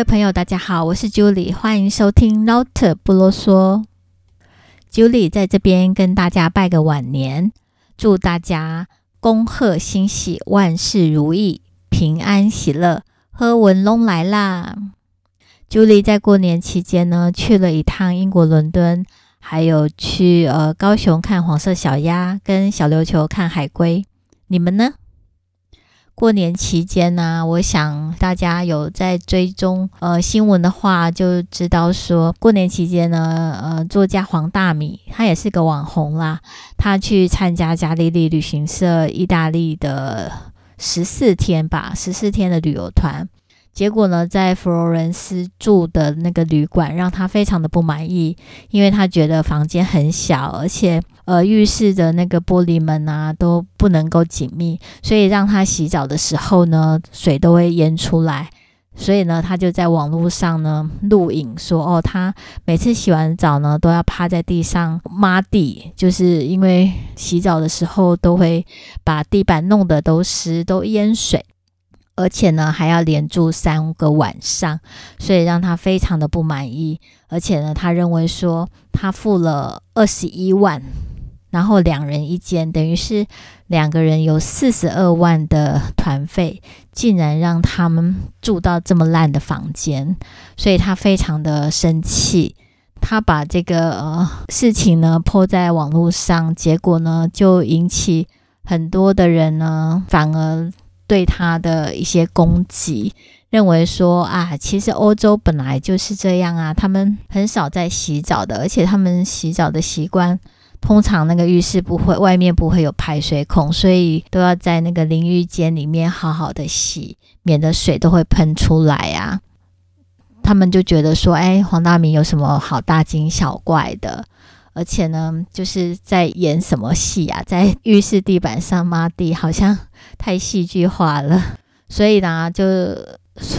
各位朋友，大家好，我是 Julie，欢迎收听 Not 不啰嗦。Julie 在这边跟大家拜个晚年，祝大家恭贺新喜，万事如意，平安喜乐，喝文龙来啦。Julie 在过年期间呢，去了一趟英国伦敦，还有去呃高雄看黄色小鸭，跟小琉球看海龟。你们呢？过年期间呢、我想大家有在追踪呃新闻的话，就知道说过年期间呢，呃，作家黄大米他也是个网红啦，他去参加加利利旅行社意大利的十四天吧，十四天的旅游团。结果呢，在佛罗伦斯住的那个旅馆让他非常的不满意，因为他觉得房间很小，而且呃浴室的那个玻璃门啊都不能够紧密，所以让他洗澡的时候呢，水都会淹出来。所以呢，他就在网络上呢录影说，哦，他每次洗完澡呢都要趴在地上抹地，就是因为洗澡的时候都会把地板弄得都湿，都淹水。而且呢，还要连住三个晚上，所以让他非常的不满意。而且呢，他认为说他付了二十一万，然后两人一间，等于是两个人有四十二万的团费，竟然让他们住到这么烂的房间，所以他非常的生气。他把这个呃事情呢泼在网络上，结果呢就引起很多的人呢反而。对他的一些攻击，认为说啊，其实欧洲本来就是这样啊，他们很少在洗澡的，而且他们洗澡的习惯，通常那个浴室不会，外面不会有排水孔，所以都要在那个淋浴间里面好好的洗，免得水都会喷出来啊。他们就觉得说，哎，黄大明有什么好大惊小怪的？而且呢，就是在演什么戏啊？在浴室地板上抹地，好像太戏剧化了。所以呢，就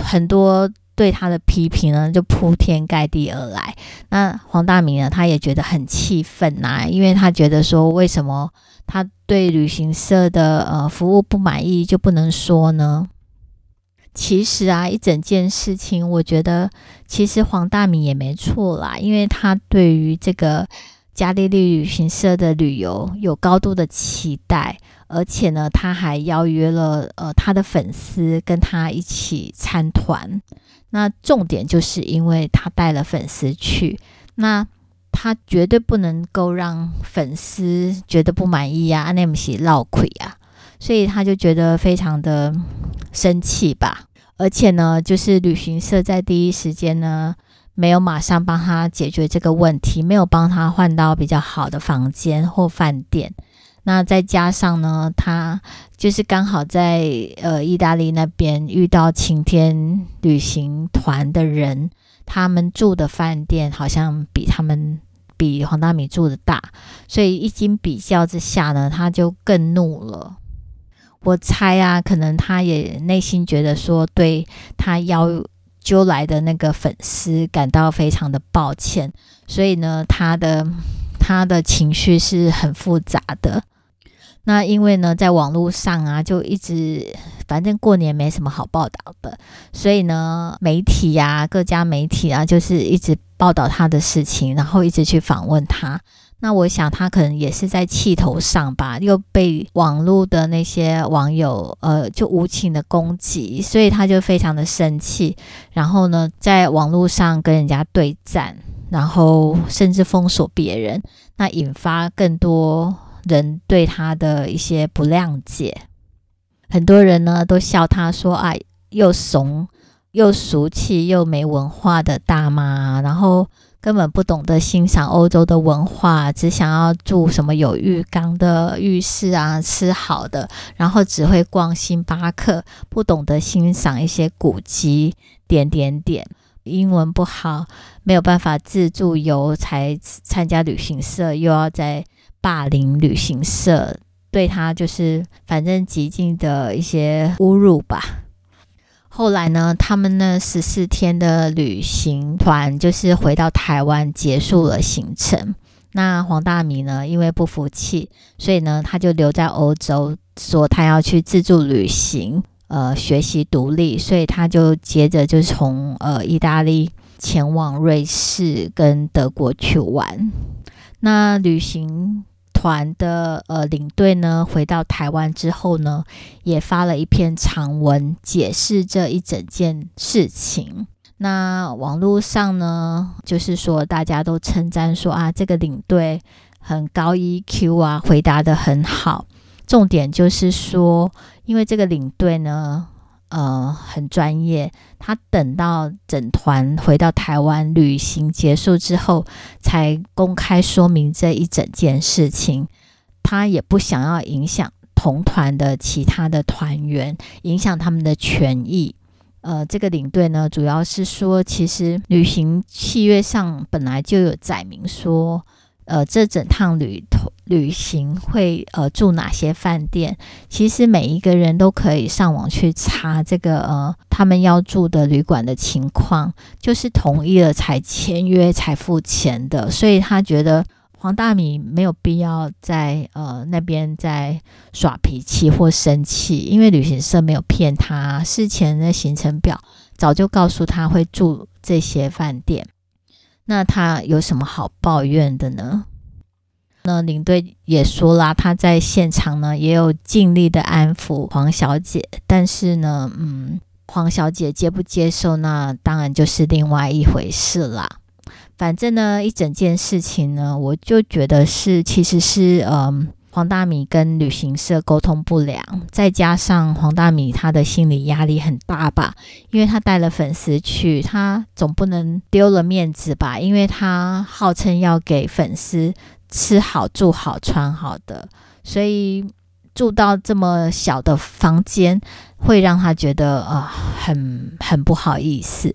很多对他的批评呢，就铺天盖地而来。那黄大明呢，他也觉得很气愤呐，因为他觉得说，为什么他对旅行社的呃服务不满意就不能说呢？其实啊，一整件事情，我觉得其实黄大米也没错啦，因为他对于这个。加利利旅行社的旅游有高度的期待，而且呢，他还邀约了呃他的粉丝跟他一起参团。那重点就是因为他带了粉丝去，那他绝对不能够让粉丝觉得不满意呀，那不是闹亏呀，所以他就觉得非常的生气吧。而且呢，就是旅行社在第一时间呢。没有马上帮他解决这个问题，没有帮他换到比较好的房间或饭店。那再加上呢，他就是刚好在呃意大利那边遇到晴天旅行团的人，他们住的饭店好像比他们比黄大米住的大，所以一经比较之下呢，他就更怒了。我猜啊，可能他也内心觉得说，对他要。揪来的那个粉丝感到非常的抱歉，所以呢，他的他的情绪是很复杂的。那因为呢，在网络上啊，就一直反正过年没什么好报道的，所以呢，媒体呀、啊，各家媒体啊，就是一直报道他的事情，然后一直去访问他。那我想他可能也是在气头上吧，又被网络的那些网友呃就无情的攻击，所以他就非常的生气，然后呢，在网络上跟人家对战，然后甚至封锁别人，那引发更多人对他的一些不谅解。很多人呢都笑他说啊，又怂又俗气又没文化的大妈，然后。根本不懂得欣赏欧洲的文化，只想要住什么有浴缸的浴室啊，吃好的，然后只会逛星巴克，不懂得欣赏一些古迹，点点点。英文不好，没有办法自助游，才参加旅行社，又要在霸凌旅行社，对他就是反正极尽的一些侮辱吧。后来呢，他们那十四天的旅行团就是回到台湾结束了行程。那黄大米呢，因为不服气，所以呢，他就留在欧洲，说他要去自助旅行。呃学习独立，所以他就接着就从呃意大利前往瑞士跟德国去玩。那旅行团的呃领队呢，回到台湾之后呢，也发了一篇长文解释这一整件事情。那网络上呢，就是说大家都称赞说啊，这个领队很高 EQ 啊，回答得很好。重点就是说，因为这个领队呢。呃，很专业。他等到整团回到台湾旅行结束之后，才公开说明这一整件事情。他也不想要影响同团的其他的团员，影响他们的权益。呃，这个领队呢，主要是说，其实旅行契约上本来就有载明说。呃，这整趟旅途旅行会呃住哪些饭店？其实每一个人都可以上网去查这个呃他们要住的旅馆的情况，就是同意了才签约才付钱的。所以他觉得黄大米没有必要在呃那边再耍脾气或生气，因为旅行社没有骗他，事前的行程表早就告诉他会住这些饭店。那他有什么好抱怨的呢？那领队也说啦，他在现场呢也有尽力的安抚黄小姐，但是呢，嗯，黄小姐接不接受，那当然就是另外一回事啦。反正呢，一整件事情呢，我就觉得是，其实是，嗯。黄大米跟旅行社沟通不良，再加上黄大米他的心理压力很大吧，因为他带了粉丝去，他总不能丢了面子吧，因为他号称要给粉丝吃好、住好、穿好的，所以住到这么小的房间，会让他觉得啊、呃，很很不好意思。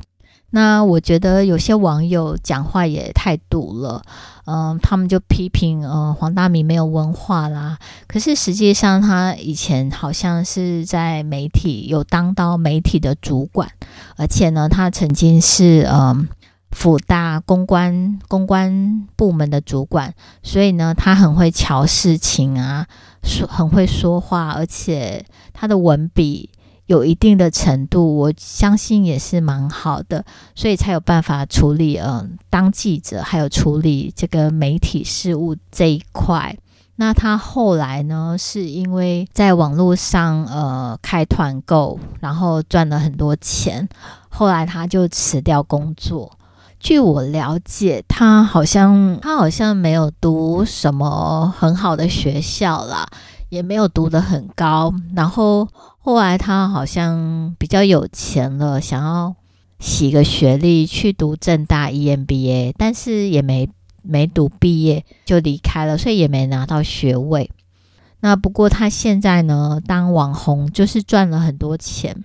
那我觉得有些网友讲话也太毒了，嗯、他们就批评，呃，黄大明没有文化啦。可是实际上，他以前好像是在媒体有当到媒体的主管，而且呢，他曾经是嗯，辅、大公关公关部门的主管，所以呢，他很会瞧事情啊，说很会说话，而且他的文笔。有一定的程度，我相信也是蛮好的，所以才有办法处理，嗯、呃，当记者还有处理这个媒体事务这一块。那他后来呢，是因为在网络上，呃，开团购，然后赚了很多钱，后来他就辞掉工作。据我了解，他好像他好像没有读什么很好的学校啦。也没有读得很高，然后后来他好像比较有钱了，想要洗个学历去读正大 EMBA，但是也没没读毕业就离开了，所以也没拿到学位。那不过他现在呢，当网红就是赚了很多钱，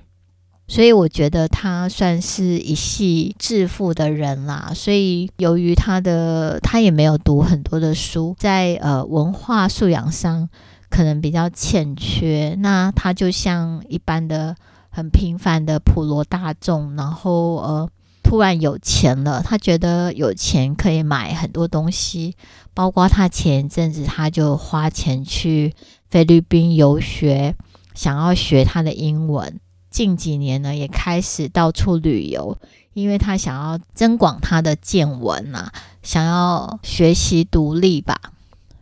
所以我觉得他算是一系致富的人啦。所以由于他的他也没有读很多的书，在呃文化素养上。可能比较欠缺，那他就像一般的很平凡的普罗大众，然后呃突然有钱了，他觉得有钱可以买很多东西，包括他前一阵子他就花钱去菲律宾游学，想要学他的英文。近几年呢，也开始到处旅游，因为他想要增广他的见闻啊，想要学习独立吧，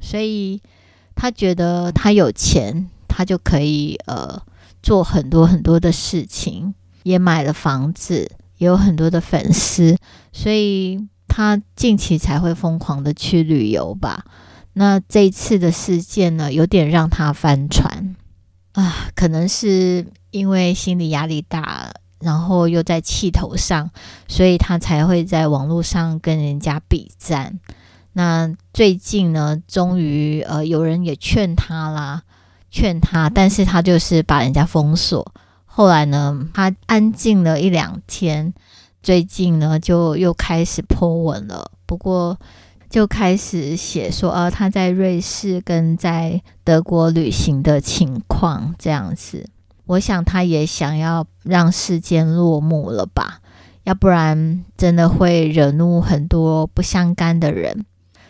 所以。他觉得他有钱，他就可以呃做很多很多的事情，也买了房子，也有很多的粉丝，所以他近期才会疯狂的去旅游吧。那这一次的事件呢，有点让他翻船啊，可能是因为心理压力大，然后又在气头上，所以他才会在网络上跟人家比战。那最近呢，终于呃有人也劝他啦，劝他，但是他就是把人家封锁。后来呢，他安静了一两天，最近呢就又开始 po 文了。不过就开始写说，呃，他在瑞士跟在德国旅行的情况这样子。我想他也想要让世间落幕了吧，要不然真的会惹怒很多不相干的人。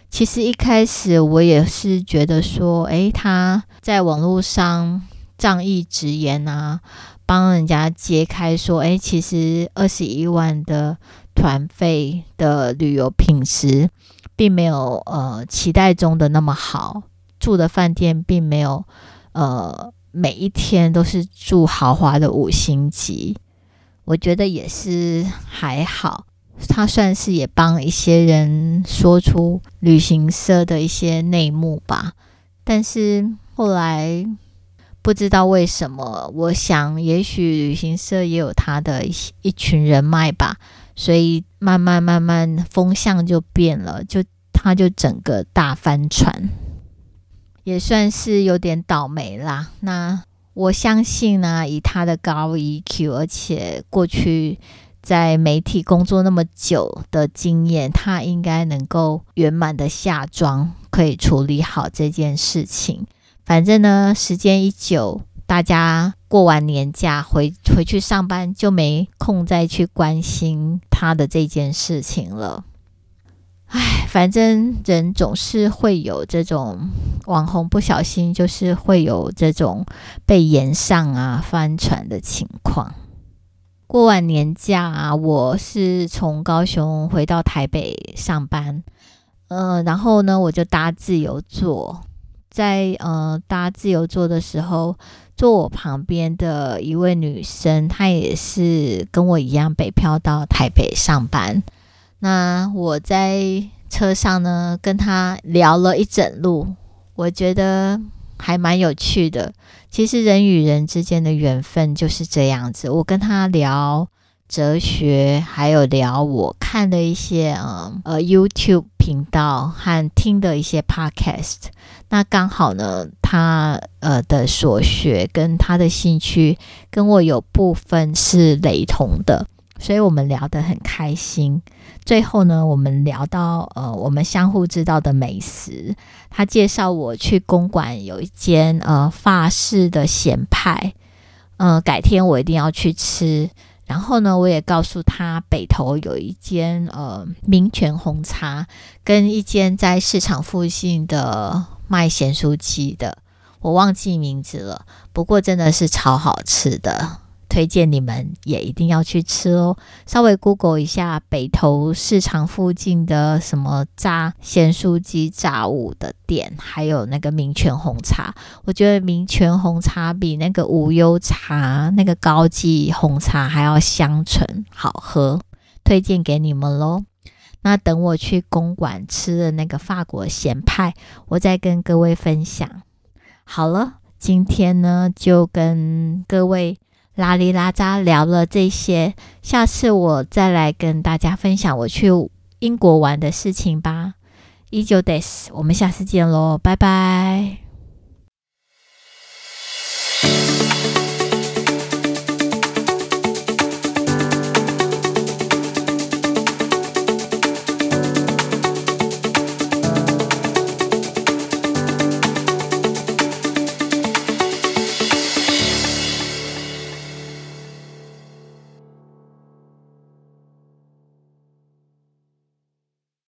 其实一开始我也是觉得说，诶，他在网络上仗义执言啊，帮人家揭开说，哎，其实二十一万的团费的旅游品质，并没有呃期待中的那么好，住的饭店并没有呃每一天都是住豪华的五星级，我觉得也是还好。他算是也帮一些人说出旅行社的一些内幕吧，但是后来不知道为什么，我想也许旅行社也有他的一一群人脉吧，所以慢慢慢慢风向就变了，就他就整个大翻船，也算是有点倒霉啦。那我相信呢，以他的高 EQ，而且过去。在媒体工作那么久的经验，他应该能够圆满的下庄，可以处理好这件事情。反正呢，时间一久，大家过完年假回回去上班，就没空再去关心他的这件事情了。唉，反正人总是会有这种网红不小心，就是会有这种被延上啊翻船的情况。过完年假，我是从高雄回到台北上班，嗯，然后呢，我就搭自由座，在呃搭自由座的时候，坐我旁边的一位女生，她也是跟我一样北漂到台北上班。那我在车上呢，跟她聊了一整路，我觉得。还蛮有趣的，其实人与人之间的缘分就是这样子。我跟他聊哲学，还有聊我看的一些嗯呃 YouTube 频道和听的一些 Podcast。那刚好呢，他呃的所学跟他的兴趣跟我有部分是雷同的。所以我们聊得很开心。最后呢，我们聊到呃，我们相互知道的美食。他介绍我去公馆有一间呃法式的咸派，呃，改天我一定要去吃。然后呢，我也告诉他北投有一间呃民权红茶，跟一间在市场附近的卖咸酥鸡的，我忘记名字了。不过真的是超好吃的。推荐你们也一定要去吃哦！稍微 Google 一下北投市场附近的什么炸咸酥鸡、炸物的店，还有那个明泉红茶。我觉得明泉红茶比那个无忧茶、那个高级红茶还要香醇好喝，推荐给你们喽。那等我去公馆吃的那个法国咸派，我再跟各位分享。好了，今天呢就跟各位。拉里拉扎聊了这些，下次我再来跟大家分享我去英国玩的事情吧。依旧 days，我们下次见喽，拜拜。